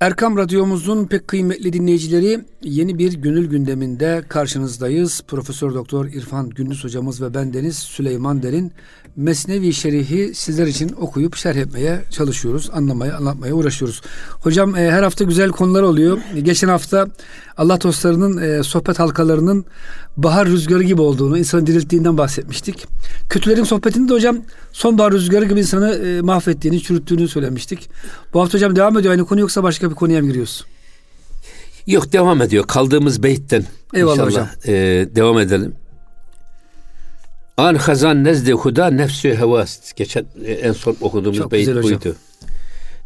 Erkam Radyomuzun pek kıymetli dinleyicileri yeni bir gönül gündeminde karşınızdayız. Profesör Doktor İrfan Gündüz hocamız ve bendeniz Süleyman Derin Mesnevi Şerif'i sizler için okuyup şerh etmeye çalışıyoruz. Anlamaya, anlatmaya uğraşıyoruz. Hocam e, her hafta güzel konular oluyor. Geçen hafta Allah dostlarının e, sohbet halkalarının bahar rüzgarı gibi olduğunu, insanı dirilttiğinden bahsetmiştik. Kötülerin sohbetinde de hocam sonbahar rüzgarı gibi insanı e, mahvettiğini, çürüttüğünü söylemiştik. Bu hafta hocam devam ediyor aynı konu yoksa başka bir konuya mı giriyoruz? Yok devam ediyor. Kaldığımız beyitten Eyvallah inşallah hocam. E, devam edelim. An hazan nezde huda nefsü hevast. Geçen e, en son okuduğumuz Çok beyt buydu.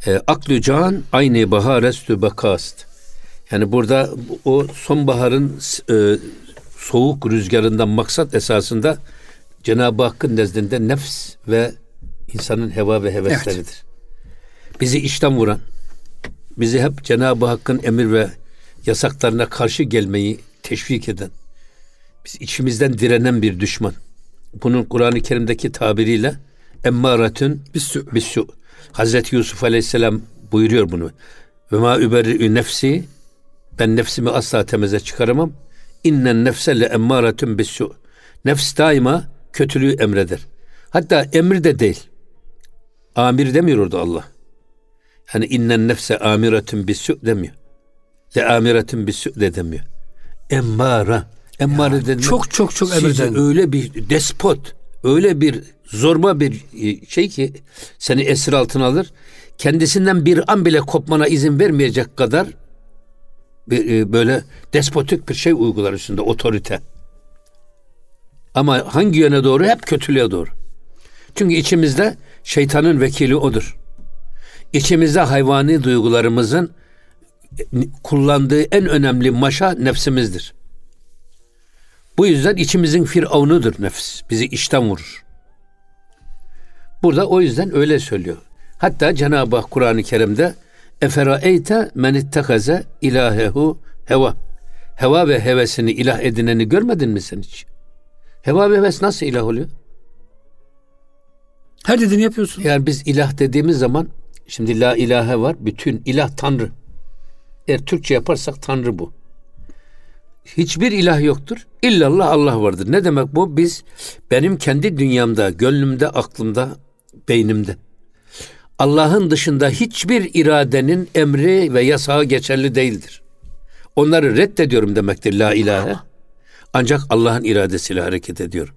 E, aklü can aynı baharestü bakast. Yani burada o sonbaharın e, soğuk rüzgarından maksat esasında Cenab-ı Hakk'ın nezdinde nefs ve insanın heva ve hevesleridir. Evet. Bizi işten vuran, bizi hep Cenab-ı Hakk'ın emir ve yasaklarına karşı gelmeyi teşvik eden, biz içimizden direnen bir düşman. Bunun Kur'an-ı Kerim'deki tabiriyle emmâretün bissu. bissu. Hazreti Yusuf Aleyhisselam buyuruyor bunu. Ve ma überri'ü nefsi ben nefsimi asla temize çıkaramam. İnnen nefse le emmâretün bissu. Nefs daima kötülüğü emreder. Hatta emir de değil. Amir demiyor orada Allah. Yani innen nefse amiretun bissu demiyor. Le amiretun bissu de demiyor. Emmara. Emmare ya. Çok çok çok emreden. Öyle bir despot, öyle bir zorba bir e, şey ki seni esir altına alır. Kendisinden bir an bile kopmana izin vermeyecek kadar bir, e, böyle despotik bir şey uygular üstünde otorite. Ama hangi yöne doğru? Hep kötülüğe doğru. Çünkü içimizde şeytanın vekili odur. İçimizde hayvani duygularımızın kullandığı en önemli maşa nefsimizdir. Bu yüzden içimizin firavunudur nefs. Bizi işten vurur. Burada o yüzden öyle söylüyor. Hatta Cenab-ı Hak Kur'an-ı Kerim'de Eferaeyte men ittekaze ilahehu heva. Heva ve hevesini ilah edineni görmedin mi sen hiç? Heva ve heves nasıl ilah oluyor? Her dediğini yapıyorsun. Yani biz ilah dediğimiz zaman şimdi la ilahe var. Bütün ilah tanrı. Eğer Türkçe yaparsak tanrı bu. Hiçbir ilah yoktur. İllallah Allah vardır. Ne demek bu? Biz benim kendi dünyamda, gönlümde, aklımda, beynimde Allah'ın dışında hiçbir iradenin emri ve yasağı geçerli değildir. Onları reddediyorum demektir la ilahe. Ancak Allah'ın iradesiyle hareket ediyor.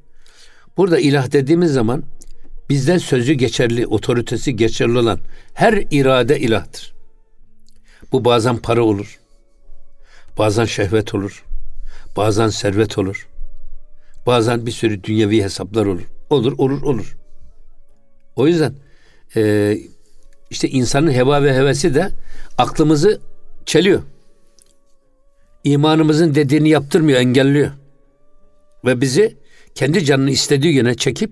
Burada ilah dediğimiz zaman bizden sözü geçerli, otoritesi geçerli olan her irade ilahtır. Bu bazen para olur. Bazen şehvet olur. Bazen servet olur. Bazen bir sürü dünyevi hesaplar olur. Olur, olur, olur. O yüzden e, işte insanın heva ve hevesi de aklımızı çeliyor. İmanımızın dediğini yaptırmıyor, engelliyor. Ve bizi kendi canını istediği yöne çekip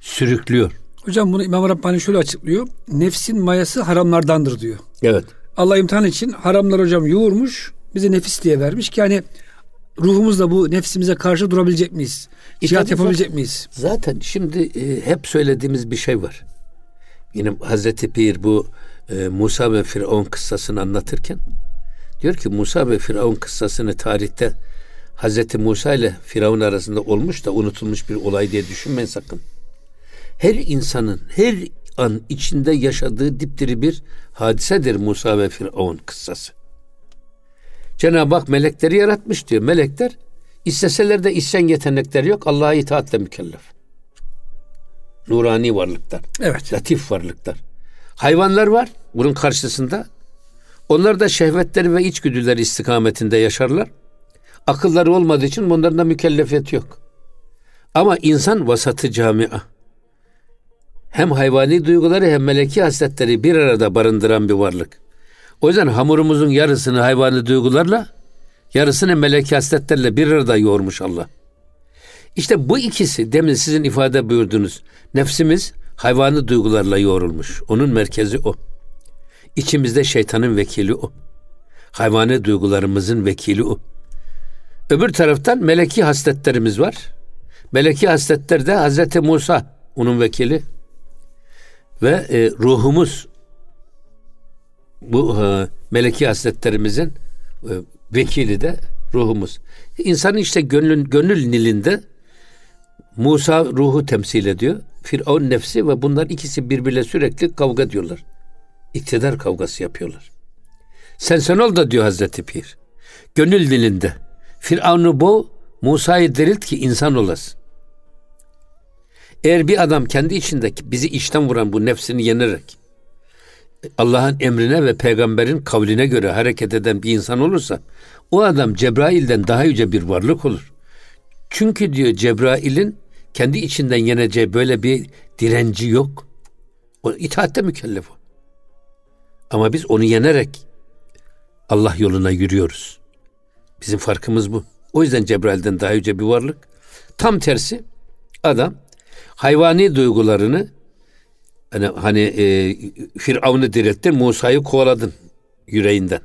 sürüklüyor. Hocam bunu İmam Rabbani şöyle açıklıyor. Nefsin mayası haramlardandır diyor. Evet. Allah imtihan için haramlar hocam yoğurmuş. Bize nefis diye vermiş ki hani ruhumuzla bu nefsimize karşı durabilecek miyiz? Cihat yapabilecek zaten, miyiz? Zaten şimdi e, hep söylediğimiz bir şey var. Yine Hazreti Pir bu e, Musa ve Firavun kıssasını anlatırken diyor ki Musa ve Firavun kıssasını tarihte Hazreti Musa ile Firavun arasında olmuş da unutulmuş bir olay diye düşünmeyin sakın. Her insanın her an içinde yaşadığı dipdiri bir hadisedir Musa ve Firavun kıssası. Cenab-ı Hak melekleri yaratmış diyor. Melekler isteseler de isyan yetenekleri yok. Allah'a itaatle mükellef. Nurani varlıklar. Evet. Latif varlıklar. Hayvanlar var bunun karşısında. Onlar da şehvetleri ve içgüdüleri istikametinde yaşarlar. Akılları olmadığı için bunların da mükellefiyeti yok. Ama insan vasatı camia. Hem hayvani duyguları hem meleki hasletleri bir arada barındıran bir varlık. O yüzden hamurumuzun yarısını hayvani duygularla, yarısını meleki hasletlerle bir arada yoğurmuş Allah. İşte bu ikisi demin sizin ifade buyurdunuz. Nefsimiz hayvani duygularla yoğrulmuş. Onun merkezi o. İçimizde şeytanın vekili o. Hayvani duygularımızın vekili o. Öbür taraftan meleki hasletlerimiz var. Meleki hasletler de Hazreti Musa onun vekili. Ve e, ruhumuz bu e, meleki hasletlerimizin e, vekili de ruhumuz. İnsanın işte gönlün, gönül nilinde Musa ruhu temsil ediyor. Firavun nefsi ve bunlar ikisi birbirle sürekli kavga diyorlar. İktidar kavgası yapıyorlar. Sen sen ol da diyor Hazreti Pir. Gönül dilinde. Firavun'u bu Musa'yı dirilt ki insan olasın. Eğer bir adam kendi içindeki bizi içten vuran bu nefsini yenerek Allah'ın emrine ve peygamberin kavline göre hareket eden bir insan olursa o adam Cebrail'den daha yüce bir varlık olur. Çünkü diyor Cebrail'in kendi içinden yeneceği böyle bir direnci yok. O itaatte mükellef o. Ama biz onu yenerek Allah yoluna yürüyoruz. Bizim farkımız bu. O yüzden Cebrail'den daha yüce bir varlık. Tam tersi adam hayvani duygularını hani, hani e, Firavun'u dirilttin, Musa'yı kovaladın yüreğinden.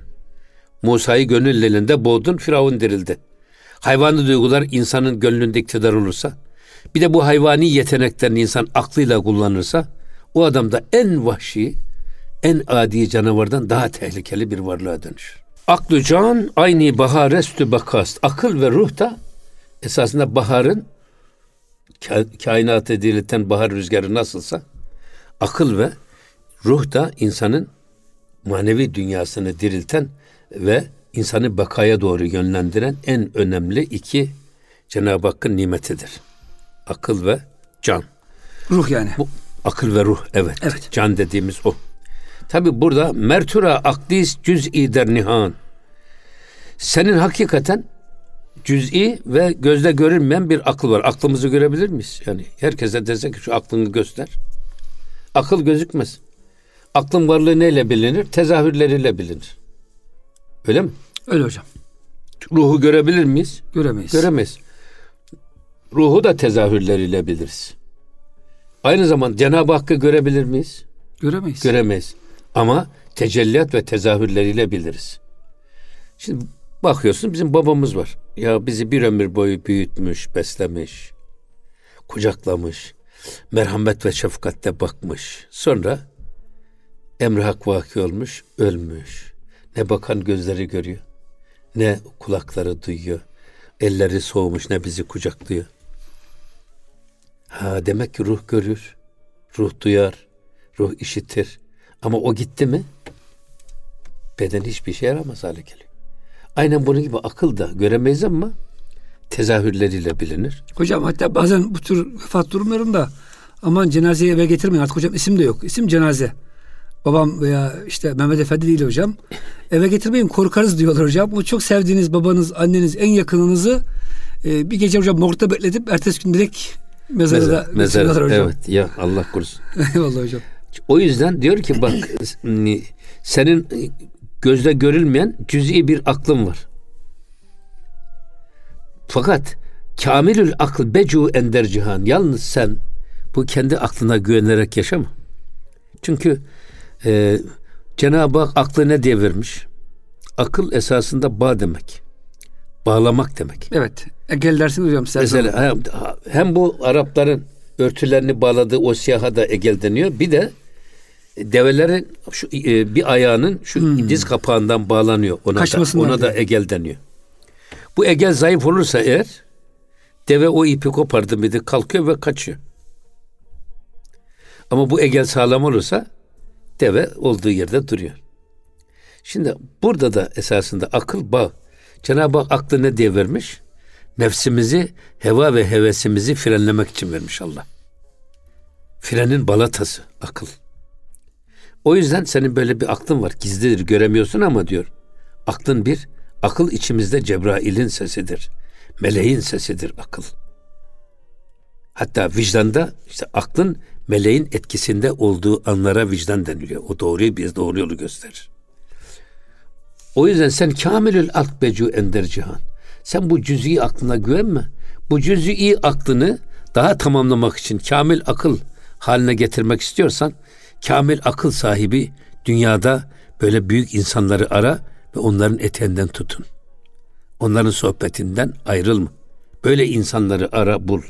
Musa'yı gönüllerinde boğdun, Firavun dirildi. Hayvani duygular insanın gönlünde iktidar olursa, bir de bu hayvani yeteneklerini insan aklıyla kullanırsa, o adam da en vahşi, en adi canavardan daha tehlikeli bir varlığa dönüşür. Aklı can aynı bahar estü bakast. Akıl ve ruh da esasında baharın kainatı dirilten bahar rüzgarı nasılsa akıl ve ruh da insanın manevi dünyasını dirilten ve insanı bakaya doğru yönlendiren en önemli iki Cenab-ı Hakk'ın nimetidir. Akıl ve can. Ruh yani. Bu, akıl ve ruh evet. evet. Can dediğimiz o. Tabi burada mertura akdis cüz'i der nihan. Senin hakikaten cüz'i ve gözde görünmeyen bir akıl var. Aklımızı görebilir miyiz? Yani herkese desek ki şu aklını göster. Akıl gözükmez. Aklın varlığı neyle bilinir? Tezahürleriyle bilinir. Öyle mi? Öyle hocam. Ruhu görebilir miyiz? Göremeyiz. Göremeyiz. Ruhu da tezahürleriyle biliriz. Aynı zaman Cenab-ı Hakk'ı görebilir miyiz? Göremeyiz. Göremeyiz. Ama tecelliyat ve tezahürleriyle biliriz. Şimdi bakıyorsun bizim babamız var. Ya bizi bir ömür boyu büyütmüş, beslemiş, kucaklamış, merhamet ve şefkatle bakmış. Sonra emri hak vaki olmuş, ölmüş. Ne bakan gözleri görüyor, ne kulakları duyuyor. Elleri soğumuş, ne bizi kucaklıyor. Ha demek ki ruh görür, ruh duyar, ruh işitir. Ama o gitti mi beden hiçbir şey yaramaz hale geliyor. Aynen bunun gibi akıl da göremeyiz ama tezahürleriyle bilinir. Hocam hatta bazen bu tür vefat durumlarında aman cenazeyi eve getirmeyin artık hocam isim de yok. İsim cenaze. Babam veya işte Mehmet Efendi değil hocam. Eve getirmeyin korkarız diyorlar hocam. O çok sevdiğiniz babanız, anneniz, en yakınınızı e, bir gece hocam morgda bekletip ertesi gün direkt mezara Mezar, da hocam. Evet ya Allah korusun. Eyvallah hocam. O yüzden diyor ki bak senin gözle görülmeyen cüz'i bir aklın var. Fakat kamilül akıl becu ender cihan. Yalnız sen bu kendi aklına güvenerek yaşama. Çünkü e, Cenab-ı Hak aklı ne diye vermiş? Akıl esasında bağ demek. Bağlamak demek. Evet. Egel dersiniz hocam. Mesela hem, hem bu Arapların örtülerini bağladığı o siyaha da egel deniyor. Bir de develerin şu e, bir ayağının şu hmm. diz kapağından bağlanıyor. Ona da, ona da egel deniyor. Bu egel zayıf olursa eğer deve o ipi kopardı mıydı kalkıyor ve kaçıyor. Ama bu egel sağlam olursa deve olduğu yerde duruyor. Şimdi burada da esasında akıl bağ. Cenab-ı Hak aklı ne diye vermiş? Nefsimizi, heva ve hevesimizi frenlemek için vermiş Allah. Frenin balatası akıl. O yüzden senin böyle bir aklın var. Gizlidir, göremiyorsun ama diyor. Aklın bir, akıl içimizde Cebrail'in sesidir. Meleğin sesidir akıl. Hatta vicdanda işte aklın meleğin etkisinde olduğu anlara vicdan deniliyor. O doğruyu biz doğru yolu gösterir. O yüzden sen kamilül akl becu ender cihan. Sen bu cüz'i aklına güvenme. Bu cüz'i aklını daha tamamlamak için kamil akıl haline getirmek istiyorsan kamil akıl sahibi dünyada böyle büyük insanları ara ve onların eteğinden tutun. Onların sohbetinden ayrılma. Böyle insanları ara bul.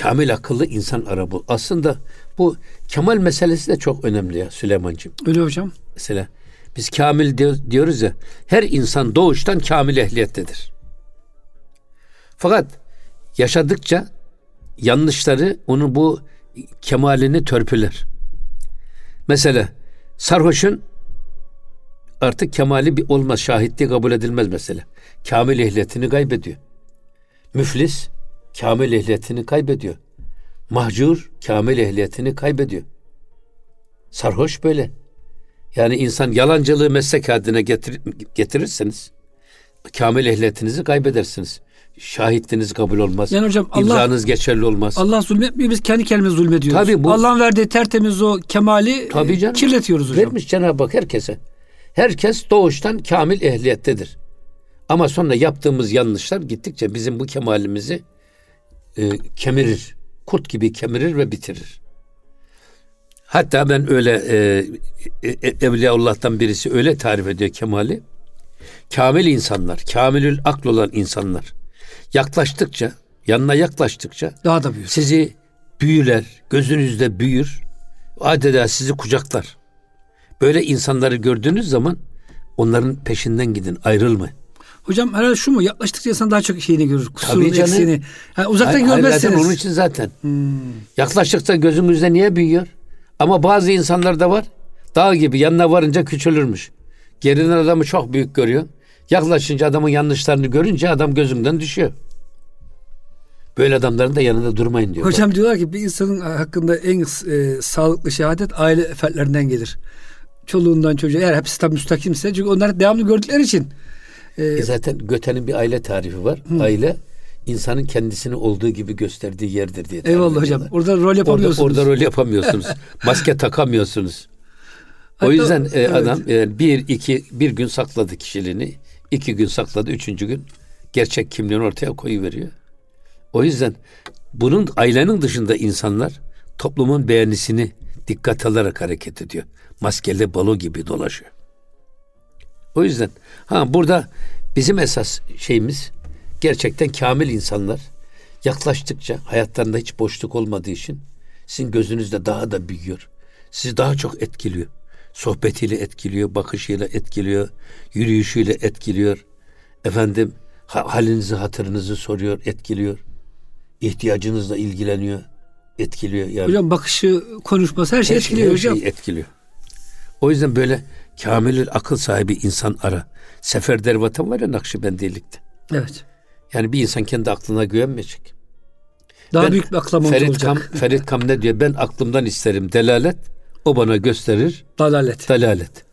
Kamil akıllı insan ara bul. Aslında bu kemal meselesi de çok önemli ya Süleyman'cığım. Öyle hocam. Mesela Biz kamil diyoruz ya, her insan doğuştan kamil ehliyettedir. Fakat yaşadıkça yanlışları onu bu kemalini törpüler. Mesela sarhoşun artık kemali bir olmaz, şahitliği kabul edilmez mesela. Kamil ehliyetini kaybediyor. Müflis kamil ehliyetini kaybediyor. Mahcur kamil ehliyetini kaybediyor. Sarhoş böyle. Yani insan yalancılığı meslek haline getir, getirirseniz kamil ehliyetinizi kaybedersiniz. Şahitliğiniz kabul olmaz. Yani hocam Allah, İmzanız geçerli olmaz. Allah zulmetmiyor biz kendi kendimize zulmediyoruz. Tabii bu, Allah'ın verdiği tertemiz o kemali tabii canım, kirletiyoruz hocam. Vermiş Cenab-ı Hak herkese. Herkes doğuştan kamil ehliyettedir. Ama sonra yaptığımız yanlışlar gittikçe bizim bu kemalimizi e, kemirir. Kurt gibi kemirir ve bitirir. Hatta ben öyle e, e, e, Evliyaullah'tan birisi öyle tarif ediyor kemali. Kamil insanlar, kamilül akl olan insanlar yaklaştıkça, yanına yaklaştıkça daha da büyür. Sizi büyüler, gözünüzde büyür. Adeta sizi kucaklar. Böyle insanları gördüğünüz zaman onların peşinden gidin, ayrılmayın. Hocam herhalde şu mu? Yaklaştıkça insan daha çok şeyini görür. Kusurunu, Tabii canım. eksiğini. Yani uzaktan hayır, görmezsiniz. Hayır, onun için zaten. Hmm. Yaklaştıkça gözümüzde niye büyüyor? Ama bazı insanlar da var. Dağ gibi yanına varınca küçülürmüş. Geriden adamı çok büyük görüyor. Yaklaşınca adamın yanlışlarını görünce adam gözünden düşüyor. Böyle adamların da yanında durmayın diyor. Hocam diyorlar ki bir insanın hakkında en e, sağlıklı şehadet aile fertlerinden gelir. Çoluğundan çocuğa eğer hepsi tabi müstakimse çünkü onlar devamlı gördükleri için. E, e zaten Göte'nin bir aile tarifi var. Hı. Aile insanın kendisini olduğu gibi gösterdiği yerdir diye. Eyvallah hocam. Orada rol yapamıyorsunuz. Orada, orada rol yapamıyorsunuz. Maske takamıyorsunuz. Hatta, o yüzden e, evet. adam e, bir iki bir gün sakladı kişiliğini, iki gün sakladı, üçüncü gün gerçek kimliğini ortaya koyu veriyor. O yüzden bunun ailenin dışında insanlar toplumun beğenisini dikkat alarak hareket ediyor. Maskeli balo gibi dolaşıyor. O yüzden ha burada bizim esas şeyimiz gerçekten kamil insanlar yaklaştıkça hayatlarında hiç boşluk olmadığı için sizin gözünüzde daha da büyüyor. Sizi daha çok etkiliyor. Sohbetiyle etkiliyor, bakışıyla etkiliyor, yürüyüşüyle etkiliyor. Efendim halinizi, hatırınızı soruyor, etkiliyor. İhtiyacınızla ilgileniyor, etkiliyor. Yani. Hocam bakışı, konuşması her şey her etkiliyor her hocam. Şey etkiliyor. O yüzden böyle kamilül akıl sahibi insan ara. Sefer Dervatan var ya Nakşibendilikte. Evet. Yani bir insan kendi aklına güvenmeyecek. Daha ben, büyük bir aklama Ferit olacak. Kam, Ferit Kam ne diyor? Ben aklımdan isterim delalet. O bana gösterir. Dalalet. Dalalet.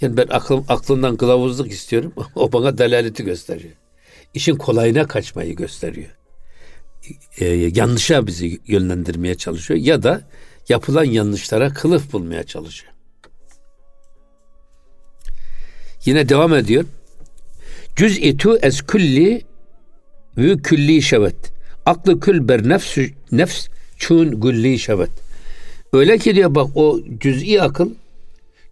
Yani ben aklım, aklından kılavuzluk istiyorum. O bana dalaleti gösteriyor. İşin kolayına kaçmayı gösteriyor. Ee, yanlışa bizi yönlendirmeye çalışıyor. Ya da yapılan yanlışlara kılıf bulmaya çalışıyor. Yine devam ediyor. Cüz'i tu ez kulli ve külli şevet. Aklı kül ber nefs, nefs çun gülli şevet. Öyle ki diyor bak o cüz'i akıl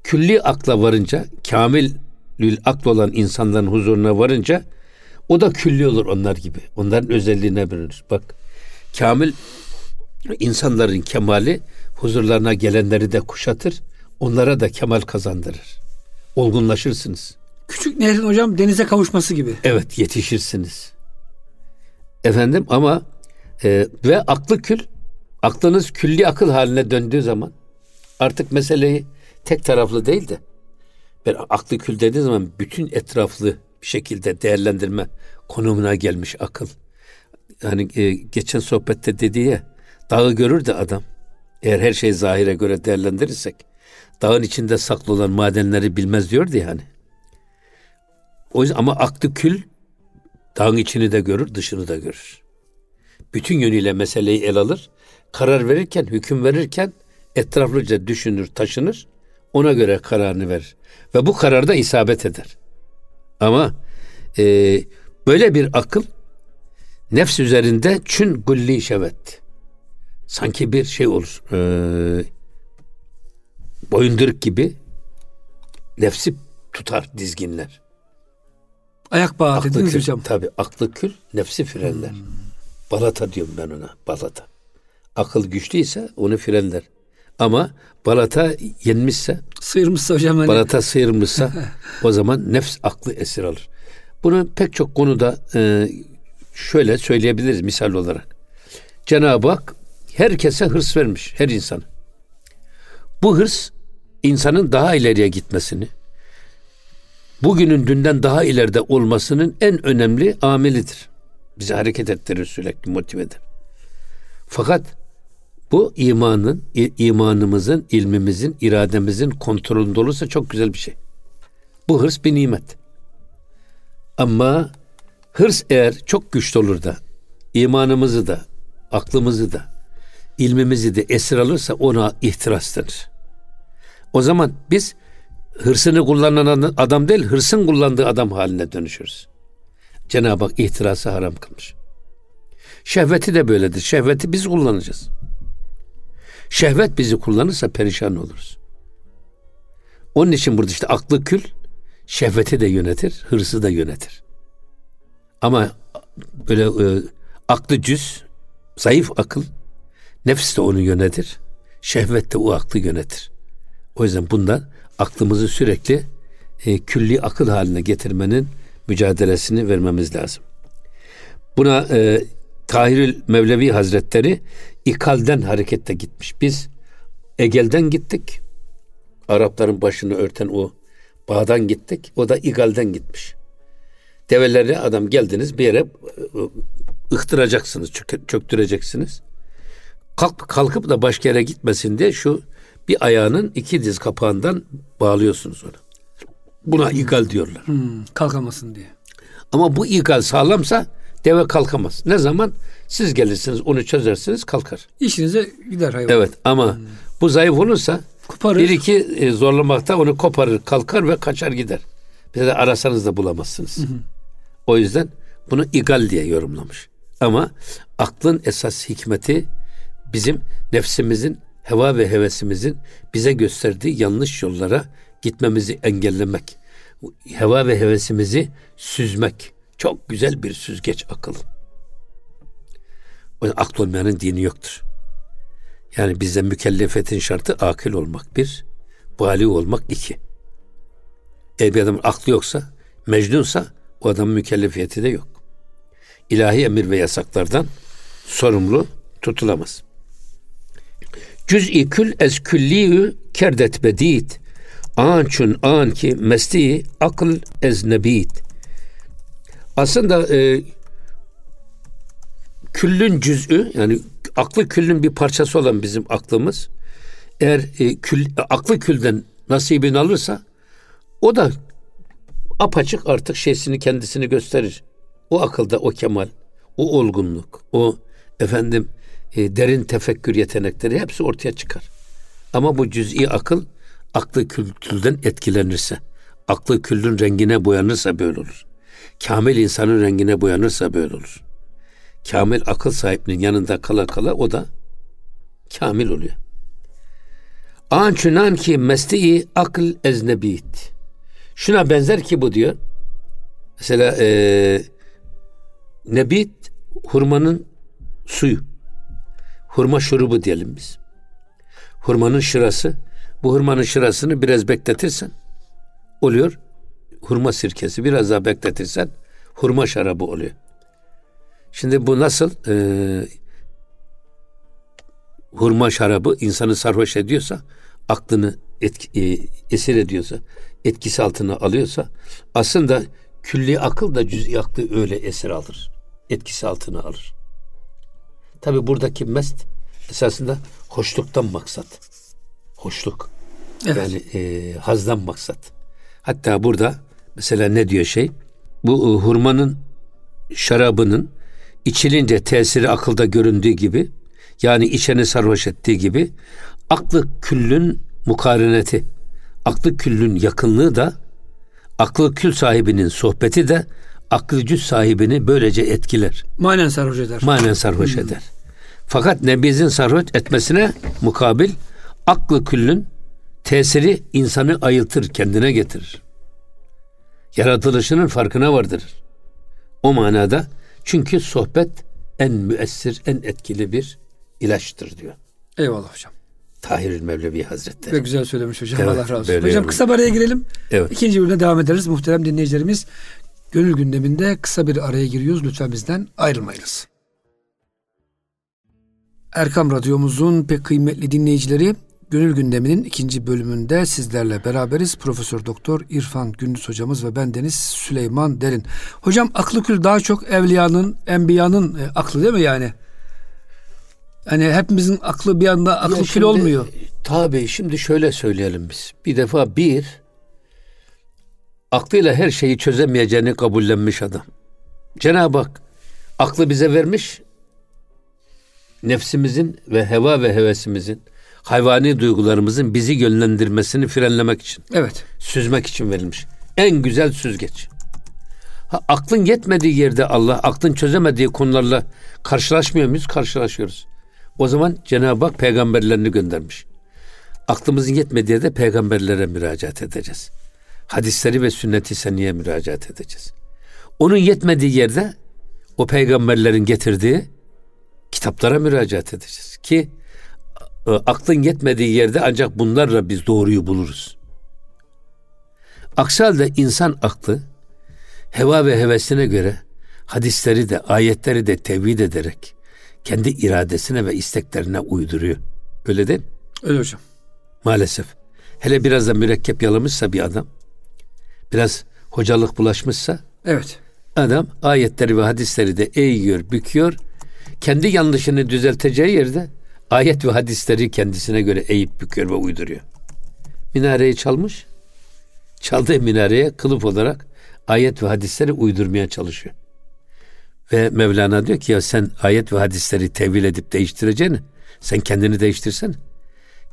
külli akla varınca kamil akıl olan insanların huzuruna varınca o da külli olur onlar gibi. Onların özelliğine bürünür. Bak kamil insanların kemali huzurlarına gelenleri de kuşatır. Onlara da kemal kazandırır. Olgunlaşırsınız. Küçük nehrin hocam denize kavuşması gibi. Evet yetişirsiniz. Efendim ama e, ve aklı kül, aklınız külli akıl haline döndüğü zaman artık meseleyi tek taraflı değil de ben aklı kül dediği zaman bütün etraflı bir şekilde değerlendirme konumuna gelmiş akıl. Yani e, geçen sohbette dediği ya dağı görür de adam eğer her şey zahire göre değerlendirirsek dağın içinde saklı olan madenleri bilmez diyordu yani. O yüzden ama aklı kül dağın içini de görür, dışını da görür. Bütün yönüyle meseleyi el alır. Karar verirken, hüküm verirken etraflıca düşünür, taşınır. Ona göre kararını verir. Ve bu kararda isabet eder. Ama e, böyle bir akıl nefs üzerinde çün gulli şevet. Sanki bir şey olur. E, boyunduruk gibi nefsi tutar, dizginler. Ayak bağı aklı dediniz kül, hocam. Tabi aklı kül, nefsi frenler. Hmm. Balata diyorum ben ona, balata. Akıl güçlüyse onu frenler. Ama balata yenmişse, sıyırmışsa hocam hani. balata sıyırmışsa o zaman nefs aklı esir alır. Bunu pek çok konuda e, şöyle söyleyebiliriz misal olarak. Cenab-ı Hak herkese hırs vermiş, her insan. Bu hırs insanın daha ileriye gitmesini, bugünün dünden daha ileride olmasının en önemli amelidir. Bizi hareket ettirir sürekli motive eder. Fakat bu imanın, imanımızın, ilmimizin, irademizin kontrolünde olursa çok güzel bir şey. Bu hırs bir nimet. Ama hırs eğer çok güçlü olur da imanımızı da, aklımızı da, ilmimizi de esir alırsa ona ihtiras denir. O zaman biz hırsını kullanan adam değil, hırsın kullandığı adam haline dönüşürüz. Cenab-ı Hak ihtirası haram kılmış. Şehveti de böyledir. Şehveti biz kullanacağız. Şehvet bizi kullanırsa perişan oluruz. Onun için burada işte aklı kül şehveti de yönetir, hırsı da yönetir. Ama böyle e, aklı cüz, zayıf akıl, nefs de onu yönetir. Şehvet de o aklı yönetir. O yüzden bundan aklımızı sürekli e, külli akıl haline getirmenin mücadelesini vermemiz lazım. Buna e, Tahirül Mevlevi Hazretleri İkal'den harekette gitmiş. Biz Egel'den gittik. Arapların başını örten o bağdan gittik. O da İgal'den gitmiş. Develeri adam geldiniz bir yere e, ıhtıracaksınız, çöktüreceksiniz. Kalk, kalkıp da başka yere gitmesin diye şu bir ayağının iki diz kapağından bağlıyorsunuz onu. Buna igal diyorlar. Hmm, kalkamasın diye. Ama bu igal sağlamsa deve kalkamaz. Ne zaman? Siz gelirsiniz onu çözersiniz kalkar. İşinize gider hayvan. Evet ama hmm. bu zayıf olursa Koparır. bir iki e, zorlamakta onu koparır kalkar ve kaçar gider. Bir de arasanız da bulamazsınız. Hı O yüzden bunu igal diye yorumlamış. Ama aklın esas hikmeti bizim nefsimizin heva ve hevesimizin bize gösterdiği yanlış yollara gitmemizi engellemek. Heva ve hevesimizi süzmek. Çok güzel bir süzgeç akıl. O akıl olmayanın dini yoktur. Yani bize mükellefetin şartı akıl olmak bir, bali olmak iki. Eğer bir adamın aklı yoksa, mecnunsa o adamın mükellefiyeti de yok. İlahi emir ve yasaklardan sorumlu tutulamaz. Cüz'i kül ez külliü kerdet bedit. Ançun an ki mesti akıl ez nebit. Aslında e, küllün cüz'ü yani aklı küllün bir parçası olan bizim aklımız eğer e, kül, aklı külden nasibini alırsa o da apaçık artık şeysini kendisini gösterir. O akılda o kemal, o olgunluk, o efendim e, derin tefekkür yetenekleri hepsi ortaya çıkar. Ama bu cüz'i akıl aklı kültürden etkilenirse, aklı küllün rengine boyanırsa böyle olur. Kamil insanın rengine boyanırsa böyle olur. Kamil akıl sahibinin yanında kala kala o da kamil oluyor. Ançunan ki mesti akıl eznebit. Şuna benzer ki bu diyor. Mesela e, nebit hurmanın suyu. Hurma şurubu diyelim biz. Hurmanın şırası. Bu hurmanın şırasını biraz bekletirsen oluyor hurma sirkesi. Biraz daha bekletirsen hurma şarabı oluyor. Şimdi bu nasıl e, hurma şarabı insanı sarhoş ediyorsa, aklını etki, e, esir ediyorsa, etkisi altına alıyorsa aslında külli akıl da cüz'i aklı öyle esir alır. Etkisi altına alır. Tabi buradaki mest esasında hoşluktan maksat. Hoşluk. Evet. Yani e, hazdan maksat. Hatta burada mesela ne diyor şey? Bu e, hurmanın şarabının içilince tesiri akılda göründüğü gibi yani içeni sarhoş ettiği gibi aklı küllün mukareneti, aklı küllün yakınlığı da aklı kül sahibinin sohbeti de aklı cüz sahibini böylece etkiler. Manen sarhoş eder. Manen sarhoş hmm. eder. Fakat nebizin sarhoş etmesine mukabil aklı küllün tesiri insanı ayıltır, kendine getirir. Yaratılışının farkına vardır. O manada çünkü sohbet en müessir, en etkili bir ilaçtır diyor. Eyvallah hocam. Tahir Mevlevi Hazretleri. Ve güzel söylemiş hocam. Evet, Allah razı olsun. Hocam kısa bir araya girelim. Evet. İkinci bölümde devam ederiz. Muhterem dinleyicilerimiz gönül gündeminde kısa bir araya giriyoruz. Lütfen bizden ayrılmayınız. Erkam Radyomuzun pek kıymetli dinleyicileri Gönül Gündemi'nin ikinci bölümünde sizlerle beraberiz. Profesör Doktor İrfan Gündüz hocamız ve ben Deniz Süleyman Derin. Hocam aklı kül daha çok evliyanın, enbiyanın e, aklı değil mi yani? Hani hepimizin aklı bir anda aklı kül olmuyor. Tabii şimdi şöyle söyleyelim biz. Bir defa bir aklıyla her şeyi çözemeyeceğini kabullenmiş adam. Cenab-ı Hak aklı bize vermiş. Nefsimizin ve heva ve hevesimizin hayvani duygularımızın bizi yönlendirmesini frenlemek için. Evet. Süzmek için verilmiş. En güzel süzgeç. Ha, aklın yetmediği yerde Allah, aklın çözemediği konularla karşılaşmıyor muyuz? Karşılaşıyoruz. O zaman Cenab-ı Hak peygamberlerini göndermiş. Aklımızın yetmediği yerde peygamberlere müracaat edeceğiz. Hadisleri ve sünneti seniye müracaat edeceğiz. Onun yetmediği yerde o peygamberlerin getirdiği kitaplara müracaat edeceğiz. Ki e, aklın yetmediği yerde ancak bunlarla biz doğruyu buluruz. Aksi halde insan aklı heva ve hevesine göre hadisleri de ayetleri de tevhid ederek kendi iradesine ve isteklerine uyduruyor. Öyle değil mi? Öyle hocam. Maalesef. Hele biraz da mürekkep yalamışsa bir adam, biraz hocalık bulaşmışsa, evet. adam ayetleri ve hadisleri de eğiyor, büküyor. Kendi yanlışını düzelteceği yerde ayet ve hadisleri kendisine göre eğip büküyor ve uyduruyor. Minareyi çalmış, çaldığı minareye kılıf olarak ayet ve hadisleri uydurmaya çalışıyor. Ve Mevlana diyor ki ya sen ayet ve hadisleri tevil edip değiştireceğini sen kendini değiştirsen.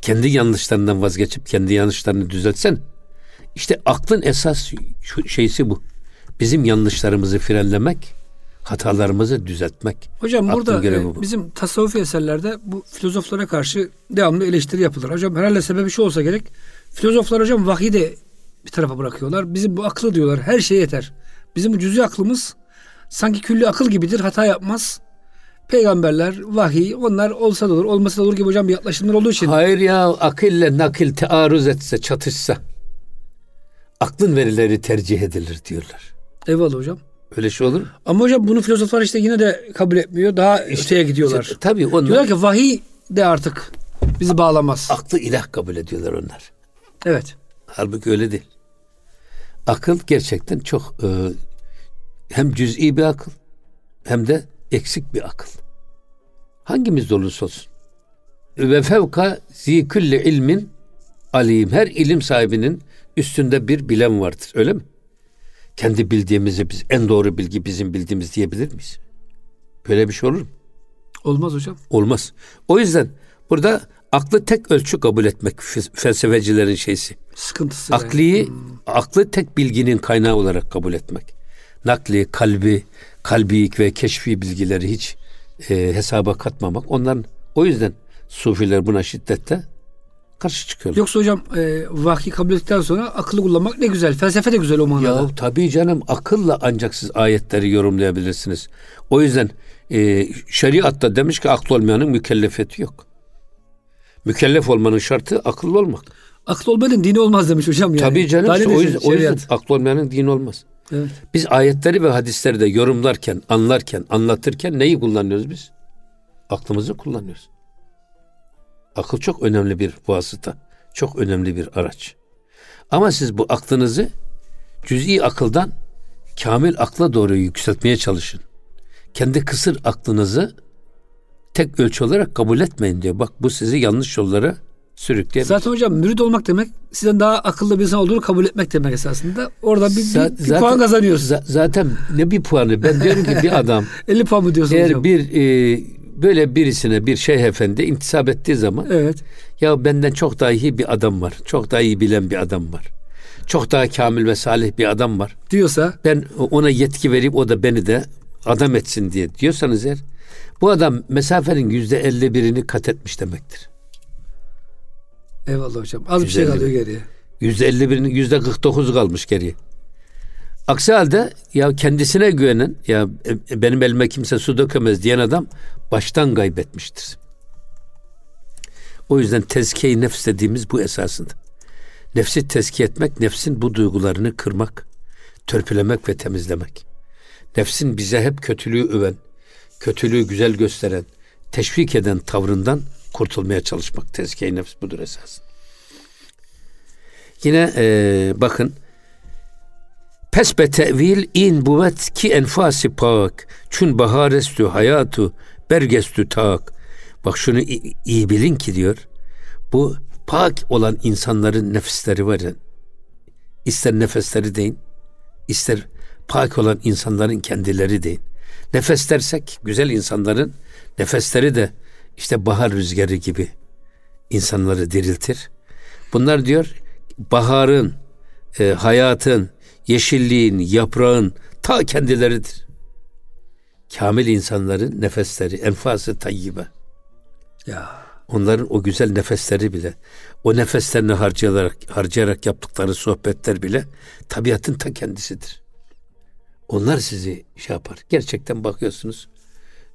Kendi yanlışlarından vazgeçip kendi yanlışlarını düzeltsen. İşte aklın esas şeysi bu. Bizim yanlışlarımızı frenlemek, hatalarımızı düzeltmek. Hocam Aklın burada e, bizim tasavvufi eserlerde bu filozoflara karşı devamlı eleştiri yapılır. Hocam herhalde sebebi şu olsa gerek. Filozoflar hocam vahiy de bir tarafa bırakıyorlar. Bizim bu aklı diyorlar. Her şey yeter. Bizim bu cüzi aklımız sanki külli akıl gibidir. Hata yapmaz. Peygamberler, vahiy onlar olsa da olur, olmasa da olur gibi hocam bir yaklaşımlar olduğu için. Hayır ya akille nakil tearruz etse, çatışsa aklın verileri tercih edilir diyorlar. Eyvallah hocam. Öyle şey olur Ama hocam bunu filozoflar işte yine de kabul etmiyor. Daha işte, öteye gidiyorlar. Işte, tabii onlar. Diyorlar ki vahiy de artık bizi bağlamaz. Aklı ilah kabul ediyorlar onlar. Evet. Halbuki öyle değil. Akıl gerçekten çok e, hem cüz'i bir akıl hem de eksik bir akıl. Hangimiz olursa olsun. Ve fevka zikülli ilmin alim. Her ilim sahibinin üstünde bir bilen vardır. Öyle mi? Kendi bildiğimizi biz en doğru bilgi bizim bildiğimiz diyebilir miyiz? Böyle bir şey olur mu? Olmaz hocam. Olmaz. O yüzden burada aklı tek ölçü kabul etmek felsefecilerin şeysi. Sıkıntısı. Akliyi, hmm. aklı tek bilginin kaynağı olarak kabul etmek. Nakli, kalbi, kalbi ve keşfi bilgileri hiç e, hesaba katmamak. Onların o yüzden sufiler buna şiddette karşı çıkıyorlar. Yoksa hocam e, vahyi kabul ettikten sonra akıllı kullanmak ne güzel. Felsefe de güzel o manada. Ya tabii canım akılla ancak siz ayetleri yorumlayabilirsiniz. O yüzden e, şeriatta demiş ki aklı olmayanın mükellefiyeti yok. Mükellef olmanın şartı akıllı olmak. Akıl olmayanın dini olmaz demiş hocam yani. Tabii canım işte o, yüzden, o yüzden aklı olmayanın dini olmaz. Evet. Biz ayetleri ve hadisleri de yorumlarken, anlarken, anlatırken neyi kullanıyoruz biz? Aklımızı kullanıyoruz. Akıl çok önemli bir vasıta. Çok önemli bir araç. Ama siz bu aklınızı cüz'i akıldan kamil akla doğru yükseltmeye çalışın. Kendi kısır aklınızı tek ölçü olarak kabul etmeyin diyor. Bak bu sizi yanlış yollara sürükleyebilir. Zaten hocam mürid olmak demek sizden daha akıllı bir insan olduğunu kabul etmek demek esasında. Orada bir, bir, bir zaten, puan kazanıyorsun. zaten ne bir puanı? Ben diyorum ki bir adam 50 puan mı diyorsun eğer hocam? bir e, böyle birisine bir şeyh efendi intisap ettiği zaman evet. ya benden çok daha iyi bir adam var. Çok daha iyi bilen bir adam var. Çok daha kamil ve salih bir adam var. Diyorsa ben ona yetki verip o da beni de adam etsin diye diyorsanız eğer bu adam mesafenin yüzde elli birini kat etmiş demektir. Eyvallah hocam. Az bir şey kalıyor geriye. Yüzde elli birinin yüzde kırk dokuz kalmış geriye. Aksi halde ya kendisine güvenen ya e, benim elime kimse su dökemez diyen adam baştan kaybetmiştir. O yüzden tezkiye nefs dediğimiz bu esasında. Nefsi tezkiye etmek, nefsin bu duygularını kırmak, törpülemek ve temizlemek. Nefsin bize hep kötülüğü öven, kötülüğü güzel gösteren, teşvik eden tavrından kurtulmaya çalışmak. Tezkiye nefs budur esas. Yine e, bakın Pes be tevil in buvet ki enfasi pak. Çün baharestü hayatu bergestü tak. Bak şunu iyi bilin ki diyor. Bu pak olan insanların nefisleri var ya. İster nefesleri deyin, ister pak olan insanların kendileri deyin. Nefes dersek güzel insanların nefesleri de işte bahar rüzgarı gibi insanları diriltir. Bunlar diyor baharın, e, hayatın, yeşilliğin, yaprağın ta kendileridir. Kamil insanların nefesleri, enfası tayyibe. Ya. Onların o güzel nefesleri bile, o nefeslerini harcayarak, harcayarak yaptıkları sohbetler bile tabiatın ta kendisidir. Onlar sizi şey yapar. Gerçekten bakıyorsunuz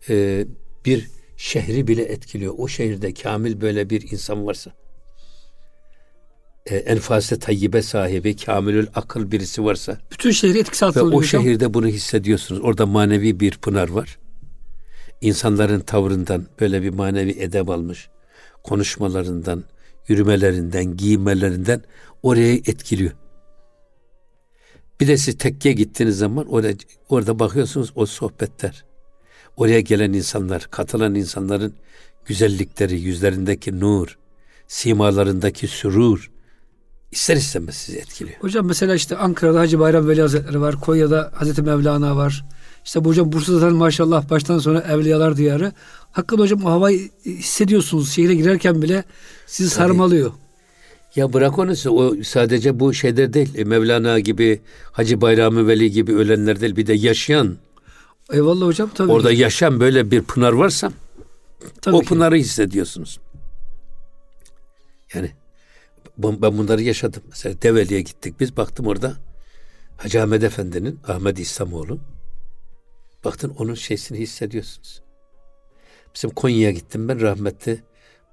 e, bir şehri bile etkiliyor. O şehirde kamil böyle bir insan varsa e, enfası tayyibe sahibi, kamilül akıl birisi varsa bütün şehri etkisi altında ve o hocam. şehirde bunu hissediyorsunuz. Orada manevi bir pınar var. İnsanların tavrından böyle bir manevi edeb almış. Konuşmalarından, yürümelerinden, giyinmelerinden oraya etkiliyor. Bir de siz tekke gittiğiniz zaman orada, orada bakıyorsunuz o sohbetler. Oraya gelen insanlar, katılan insanların güzellikleri, yüzlerindeki nur, simalarındaki sürur, ister istemez sizi etkiliyor. Hocam mesela işte Ankara'da Hacı Bayram Veli Hazretleri var. Konya'da Hazreti Mevlana var. İşte bu hocam Bursa'da maşallah baştan sona evliyalar diyarı. Hakikaten hocam o havayı hissediyorsunuz. Şehre girerken bile sizi Tabii. sarmalıyor. Ya bırak onu o sadece bu şeyler değil. E, Mevlana gibi, Hacı Bayram Veli gibi ölenler değil. Bir de yaşayan. Eyvallah hocam tabii. Orada yaşayan böyle bir pınar varsa tabii o ki. pınarı hissediyorsunuz. Yani ben bunları yaşadım. Mesela Develi'ye gittik. Biz baktım orada Hacı Ahmet Efendi'nin Ahmet İslamoğlu. Baktın onun şeysini hissediyorsunuz. Bizim Konya'ya gittim ben rahmetli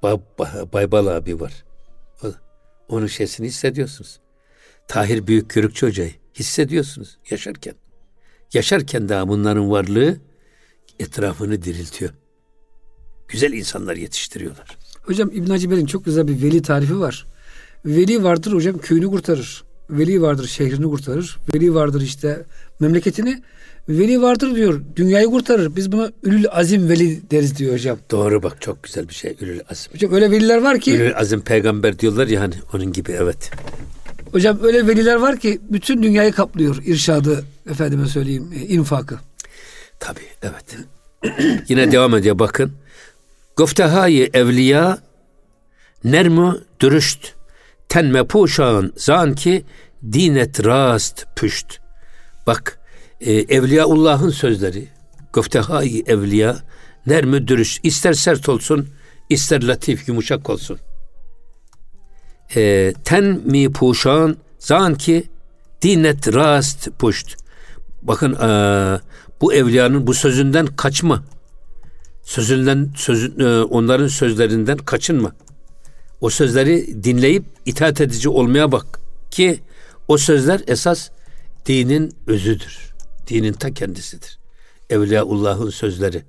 Bay, Baybal abi var. Onun şeysini hissediyorsunuz. Tahir Büyük Kürükçü Hoca'yı hissediyorsunuz yaşarken. Yaşarken daha bunların varlığı etrafını diriltiyor. Güzel insanlar yetiştiriyorlar. Hocam İbn Hacı çok güzel bir veli tarifi var. Veli vardır hocam köyünü kurtarır. Veli vardır şehrini kurtarır. Veli vardır işte memleketini. Veli vardır diyor dünyayı kurtarır. Biz buna ülül azim veli deriz diyor hocam. Doğru bak çok güzel bir şey ülül azim. Hocam öyle veliler var ki. Ülül azim peygamber diyorlar ya hani onun gibi evet. Hocam öyle veliler var ki bütün dünyayı kaplıyor irşadı efendime söyleyeyim e, infakı. Tabi evet. Yine devam ediyor bakın. Guftehayı evliya nermu tenme puşağın zan ki dinet rast püşt. Bak e, Evliyaullah'ın sözleri Göftehai evliya nermi dürüst ister sert olsun ister latif yumuşak olsun. E, ten mi puşan zan ki dinet rast puşt. Bakın e, bu evliyanın bu sözünden kaçma. Sözünden sözün, e, onların sözlerinden kaçınma. O sözleri dinleyip itaat edici olmaya bak ki o sözler esas dinin özüdür. Dinin ta kendisidir. Evliyaullah'ın sözleri.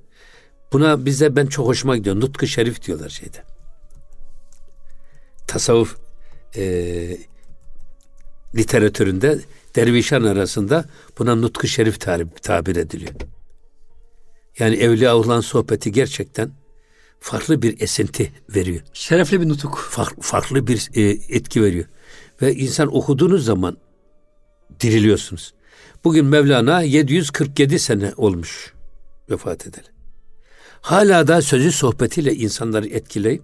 Buna bize ben çok hoşuma gidiyor. Nutku şerif diyorlar şeyde. Tasavvuf e, literatüründe dervişan arasında buna nutku şerif tabir, ediliyor. Yani Evliyaullah'ın sohbeti gerçekten farklı bir esinti veriyor. Şerefli bir nutuk. Fark, farklı bir e, etki veriyor. Ve insan okuduğunuz zaman diriliyorsunuz. Bugün Mevlana 747 sene olmuş vefat edeli. Hala da sözü sohbetiyle insanları etkileyip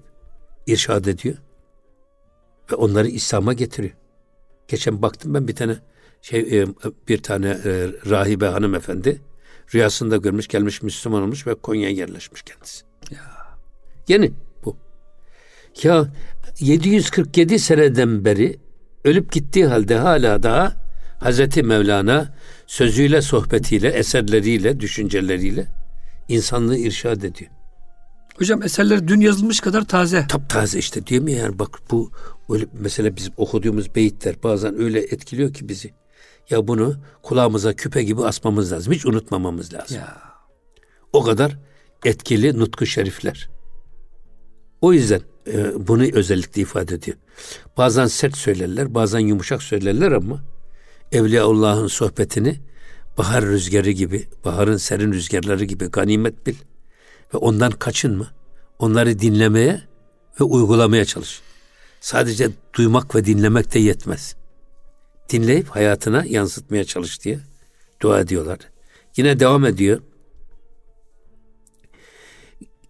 irşad ediyor. Ve onları İslam'a getiriyor. Geçen baktım ben bir tane şey e, bir tane e, rahibe hanımefendi rüyasında görmüş gelmiş Müslüman olmuş ve Konya'ya yerleşmiş kendisi. Ya. Yeni bu. Ya 747 seneden beri ölüp gittiği halde hala daha Hazreti Mevlana sözüyle, sohbetiyle, eserleriyle, düşünceleriyle insanlığı irşad ediyor. Hocam eserler dün yazılmış kadar taze. taze işte diyor mu yani bak bu öyle mesela bizim okuduğumuz beyitler bazen öyle etkiliyor ki bizi. Ya bunu kulağımıza küpe gibi asmamız lazım. Hiç unutmamamız lazım. Ya. O kadar etkili nutku şerifler. O yüzden e, bunu özellikle ifade ediyor. Bazen sert söylerler, bazen yumuşak söylerler ama Evliyaullah'ın sohbetini bahar rüzgarı gibi, baharın serin rüzgarları gibi ganimet bil ve ondan kaçınma. Onları dinlemeye ve uygulamaya çalış. Sadece duymak ve dinlemek de yetmez. Dinleyip hayatına yansıtmaya çalış diye dua ediyorlar. Yine devam ediyor.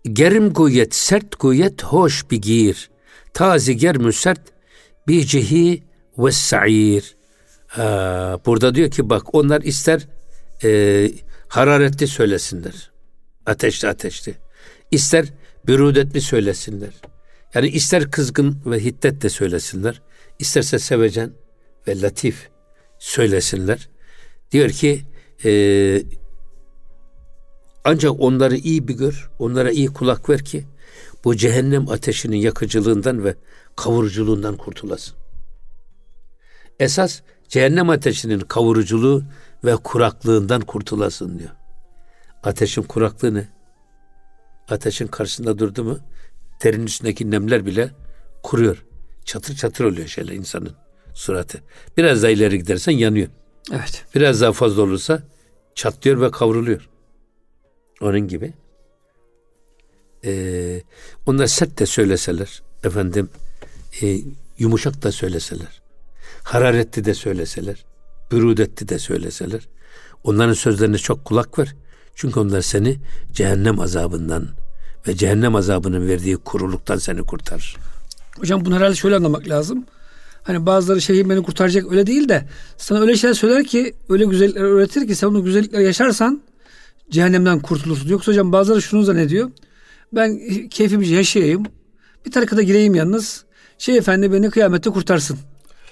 Gerim guyet, sert guyet, hoş bir gir. Tazi germü sert, bir cihi ve sa'ir. Burada diyor ki bak onlar ister e, hararetli söylesinler. Ateşli ateşli. İster bürudetli söylesinler. Yani ister kızgın ve hiddet de söylesinler. isterse sevecen ve latif söylesinler. Diyor ki e, ancak onları iyi bir gör, onlara iyi kulak ver ki bu cehennem ateşinin yakıcılığından ve kavuruculuğundan kurtulasın. Esas cehennem ateşinin kavuruculuğu ve kuraklığından kurtulasın diyor. Ateşin kuraklığı ne? Ateşin karşısında durdu mu terin üstündeki nemler bile kuruyor. Çatır çatır oluyor şeyler insanın suratı. Biraz daha ileri gidersen yanıyor. Evet. Biraz daha fazla olursa çatlıyor ve kavruluyor. Onun gibi. Ee, onlar sert de söyleseler, efendim e, yumuşak da söyleseler, hararetli de söyleseler, bürudetli de söyleseler, onların sözlerine çok kulak ver. Çünkü onlar seni cehennem azabından ve cehennem azabının verdiği kuruluktan seni kurtarır. Hocam bunu herhalde şöyle anlamak lazım. Hani bazıları şeyin beni kurtaracak öyle değil de sana öyle şeyler söyler ki öyle güzellikler öğretir ki sen onu güzellikler yaşarsan cehennemden kurtulursun. Yoksa hocam bazıları şunu zannediyor. Ben keyfimce yaşayayım. Bir tarikata gireyim yalnız. Şey efendi beni kıyamette kurtarsın.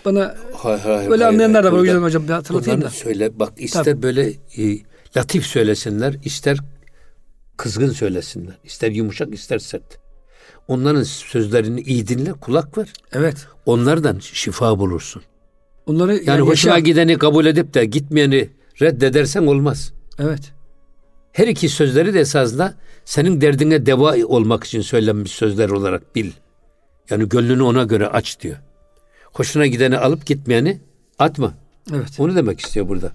Bana hayır, hayır, öyle hayır, anlayanlar da var. O yüzden hocam bir hatırlatayım da. Söyle bak ister Tabii. böyle e, latif söylesinler, ister kızgın söylesinler. ister yumuşak, ister sert. Onların sözlerini iyi dinle, kulak ver. Evet. Onlardan şifa bulursun. Onları yani, yani hoşuna yaşa... gideni kabul edip de gitmeyeni reddedersen olmaz. Evet. Her iki sözleri de esasında senin derdine deva olmak için söylenmiş sözler olarak bil. Yani gönlünü ona göre aç diyor. Hoşuna gideni alıp gitmeyeni atma. Evet. Onu demek istiyor burada.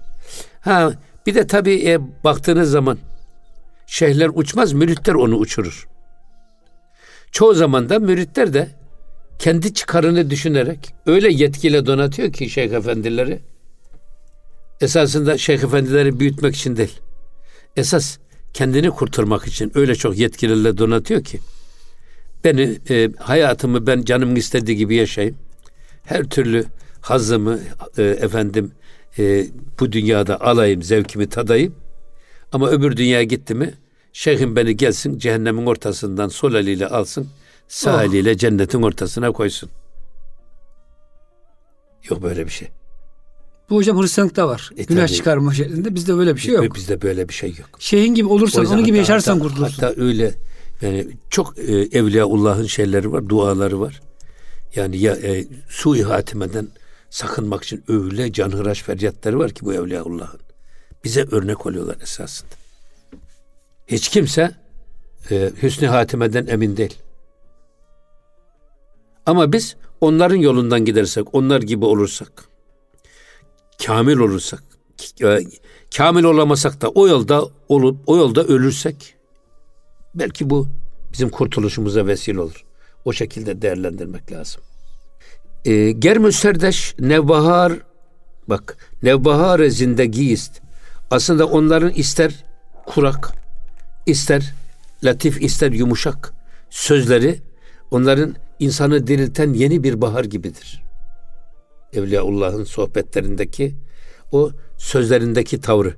Ha bir de tabii e, baktığınız zaman şeyhler uçmaz, müritler onu uçurur. Çoğu zaman da müritler de kendi çıkarını düşünerek öyle yetkiyle donatıyor ki şeyh efendileri. Esasında şeyh efendileri büyütmek için değil. Esas kendini kurtarmak için öyle çok yetkililerle donatıyor ki beni e, hayatımı ben canımın istediği gibi yaşayayım. Her türlü hazımı e, efendim e, bu dünyada alayım, zevkimi tadayım. Ama öbür dünyaya gitti mi şeyhim beni gelsin cehennemin ortasından sol eliyle alsın, sağ oh. eliyle cennetin ortasına koysun. Yok böyle bir şey. Bu hocam Hristiyanlıkta var. E, Günah tabii. çıkarma şeklinde. Bizde böyle bir şey yok. Bizde böyle bir şey yok. Şeyhin gibi olursan, onun gibi yaşarsan hatta, kurtulursun. Hatta öyle yani çok e, Evliyaullah'ın şeyleri var, duaları var. Yani ya e, su hatimeden sakınmak için öyle canhıraş feryatları var ki bu Evliyaullah'ın. Bize örnek oluyorlar esasında. Hiç kimse e, hüsnü hatimeden emin değil. Ama biz onların yolundan gidersek, onlar gibi olursak, kamil olursak, e, kamil olamasak da o yolda olup o yolda ölürsek belki bu bizim kurtuluşumuza vesile olur. O şekilde değerlendirmek lazım. E, Germü serdeş nevbahar bak nevbahar zindegiyist. Aslında onların ister kurak, ister latif, ister yumuşak sözleri onların insanı dirilten yeni bir bahar gibidir. Evliyaullah'ın sohbetlerindeki o sözlerindeki tavrı.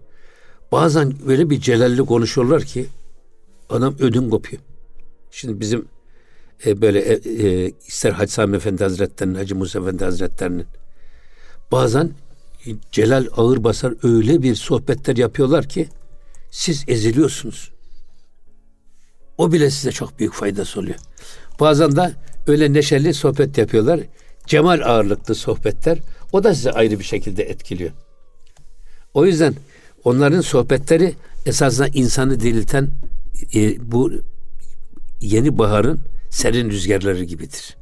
Bazen böyle bir celalli konuşuyorlar ki adam ödün kopuyor. Şimdi bizim e, böyle e, e, ister Hacı Sami Efendi Hazretleri'nin, Hacı Musa Efendi Hazretleri'nin bazen Celal ağır basar öyle bir sohbetler yapıyorlar ki siz eziliyorsunuz. O bile size çok büyük faydası oluyor. Bazen de öyle neşeli sohbet yapıyorlar. Cemal ağırlıklı sohbetler. O da size ayrı bir şekilde etkiliyor. O yüzden onların sohbetleri esasında insanı dirilten e, bu yeni baharın serin rüzgarları gibidir.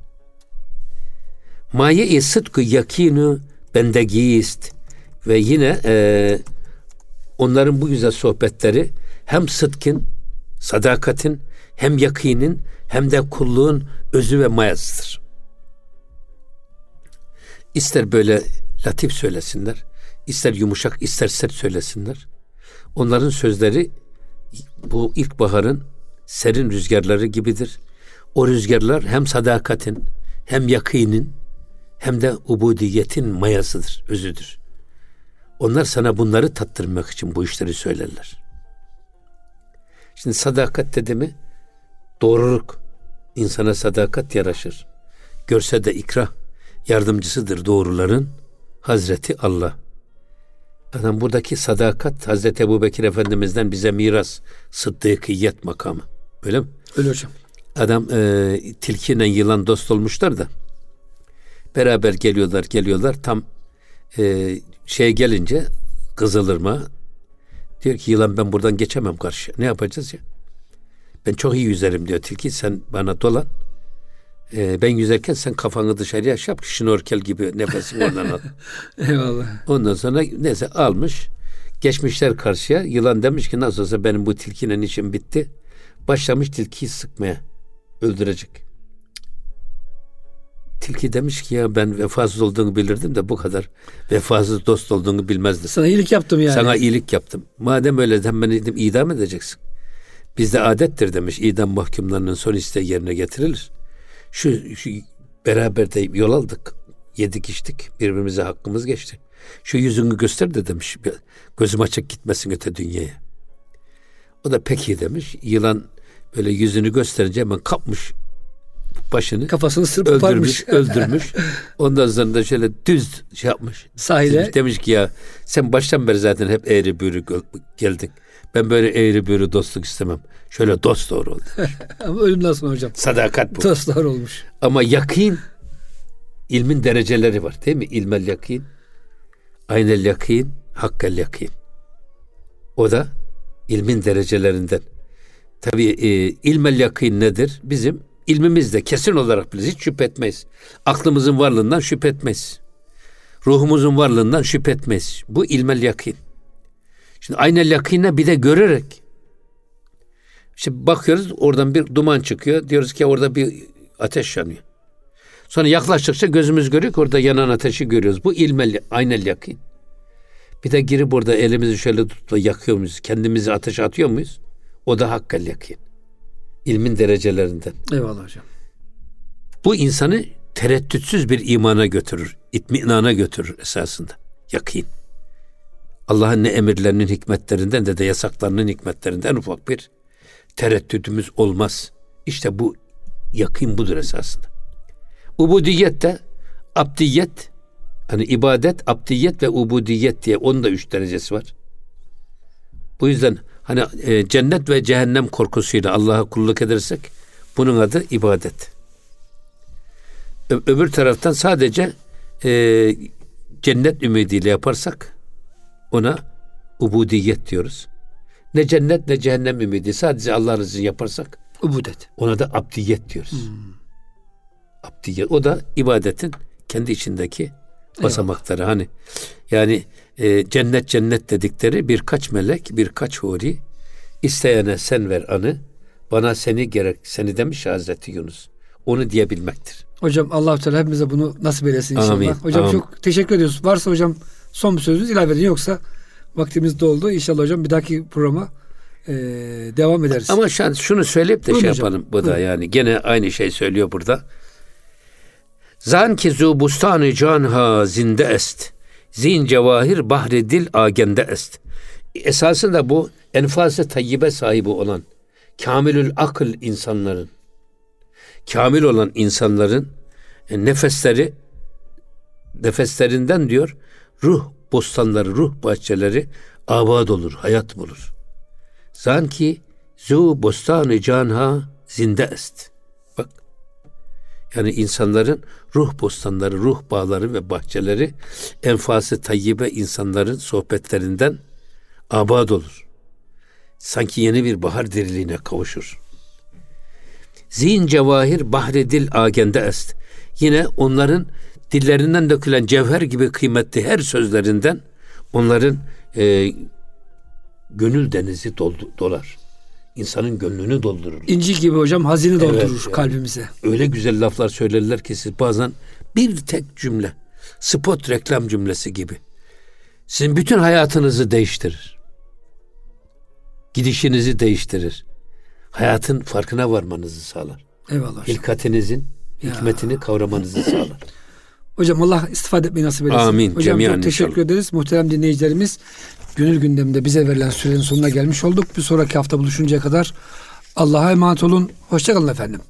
Maye-i sıdkı yakinu bendegist ve yine e, onların bu güzel sohbetleri hem sıdkın, sadakatin, hem yakinin hem de kulluğun özü ve mayasıdır. İster böyle latif söylesinler, ister yumuşak, ister sert söylesinler. Onların sözleri bu ilkbaharın serin rüzgarları gibidir. O rüzgarlar hem sadakatin, hem yakinin, hem de ubudiyetin mayasıdır, özüdür. Onlar sana bunları tattırmak için bu işleri söylerler. Şimdi sadakat dedi mi doğruluk. insana sadakat yaraşır. Görse de ikrah yardımcısıdır doğruların Hazreti Allah. Adam buradaki sadakat Hazreti Ebu Bekir Efendimiz'den bize miras. Sıddıkiyet makamı. Öyle mi? Öyle hocam. Adam e, tilkiyle yılan dost olmuşlar da beraber geliyorlar geliyorlar tam e, şeye gelince Kızılırma diyor ki yılan ben buradan geçemem karşı. Ne yapacağız ya? Ben çok iyi yüzerim diyor tilki sen bana dolan. Ee, ben yüzerken sen kafanı dışarıya yap şnorkel gibi nefesini oradan al. Eyvallah. Ondan sonra neyse almış. Geçmişler karşıya. Yılan demiş ki nasıl olsa benim bu tilkinin işim bitti. Başlamış tilkiyi sıkmaya. Öldürecek. Tilki demiş ki ya ben vefasız olduğunu bilirdim de bu kadar vefasız dost olduğunu bilmezdim. Sana iyilik yaptım yani. Sana iyilik yaptım. Madem öyle sen beni idam edeceksin. Bizde adettir demiş idam mahkumlarının son isteği yerine getirilir. Şu, şu beraber de yol aldık. Yedik içtik. Birbirimize hakkımız geçti. Şu yüzünü göster de demiş. Gözüm açık gitmesin öte dünyaya. O da peki demiş. Yılan böyle yüzünü gösterince hemen kapmış başını. Kafasını sırp öldürmüş, öldürmüş. Ondan sonra da şöyle düz şey yapmış. Sahile. Demiş, demiş ki ya sen baştan beri zaten hep eğri büğrü geldin. Ben böyle eğri büğrü dostluk istemem. Şöyle dost doğru ol. Ama ölümden sonra hocam. Sadakat bu. Dost doğru olmuş. Ama yakin ilmin dereceleri var değil mi? İlmel yakin, aynel yakin, hakkel yakin. O da ilmin derecelerinden. Tabii e, ilmel yakin nedir? Bizim ilmimizde kesin olarak biliriz. Hiç şüphe etmeyiz. Aklımızın varlığından şüphe etmeyiz. Ruhumuzun varlığından şüphe etmeyiz. Bu ilmel yakin. Şimdi aynel yakine bir de görerek işte bakıyoruz oradan bir duman çıkıyor. Diyoruz ki orada bir ateş yanıyor. Sonra yaklaştıkça gözümüz görüyor ki orada yanan ateşi görüyoruz. Bu ilmel, aynel yakin. Bir de girip burada elimizi şöyle tutup yakıyor muyuz? Kendimizi ateşe atıyor muyuz? O da hakkel yakin. İlmin derecelerinden. Eyvallah hocam. Bu insanı tereddütsüz bir imana götürür. itminana götürür esasında. Yakin. Allah'ın ne emirlerinin hikmetlerinden de de yasaklarının hikmetlerinden ufak bir tereddüdümüz olmaz. İşte bu yakın budur esasında. Ubudiyet de abdiyet hani ibadet, abdiyet ve ubudiyet diye onun da üç derecesi var. Bu yüzden hani e, cennet ve cehennem korkusuyla Allah'a kulluk edersek bunun adı ibadet. Ö- öbür taraftan sadece e, cennet ümidiyle yaparsak ona ubudiyet diyoruz. Ne cennet ne cehennem ümidi. Sadece Allah rızası yaparsak ubudet. Ona da abdiyet diyoruz. Hmm. Abdiyet. O da ibadetin kendi içindeki basamakları. Eyvallah. Hani yani e, cennet cennet dedikleri birkaç melek, birkaç huri isteyene sen ver anı, bana seni gerek seni demiş Hazreti Yunus. Onu diyebilmektir. Hocam Allah Teala hepimize bunu nasip eylesin inşallah. Amin. Hocam Amin. çok teşekkür ediyoruz. Varsa hocam son bir sözünüz ilave edin yoksa vaktimiz doldu. İnşallah hocam bir dahaki programa e, devam ederiz. Ama şu şunu söyleyip de Buyurun şey hocam. yapalım. Bu Buyurun. da yani gene aynı şey söylüyor burada. Zan ki zu bustanı canha zinde est. Zin cevahir bahri dil agende est. Esasında bu enfası tayyibe sahibi olan kamilül akıl insanların kamil olan insanların e, nefesleri nefeslerinden diyor ruh bostanları, ruh bahçeleri abad olur, hayat bulur. Sanki Zu bostanı canha zinde est. Bak. Yani insanların ruh bostanları, ruh bağları ve bahçeleri enfası tayyibe insanların sohbetlerinden abad olur. Sanki yeni bir bahar diriliğine kavuşur. Zihin cevahir bahre dil agende est. Yine onların dillerinden dökülen cevher gibi kıymetli her sözlerinden onların e, gönül denizi doldu, dolar. İnsanın gönlünü doldurur. İnci gibi hocam hazine doldurur evet, kalbimize. Öyle güzel laflar söylerler ki siz bazen bir tek cümle, spot reklam cümlesi gibi. Sizin bütün hayatınızı değiştirir. Gidişinizi değiştirir. Hayatın farkına varmanızı sağlar. Eyvallah. Hilkatinizin ya. hikmetini kavramanızı sağlar. Hocam Allah istifade etmeyi nasip eylesin. Amin. Hocam çok teşekkür inşallah. ederiz. Muhterem dinleyicilerimiz gönül gündeminde bize verilen sürenin sonuna gelmiş olduk. Bir sonraki hafta buluşuncaya kadar Allah'a emanet olun. Hoşçakalın efendim.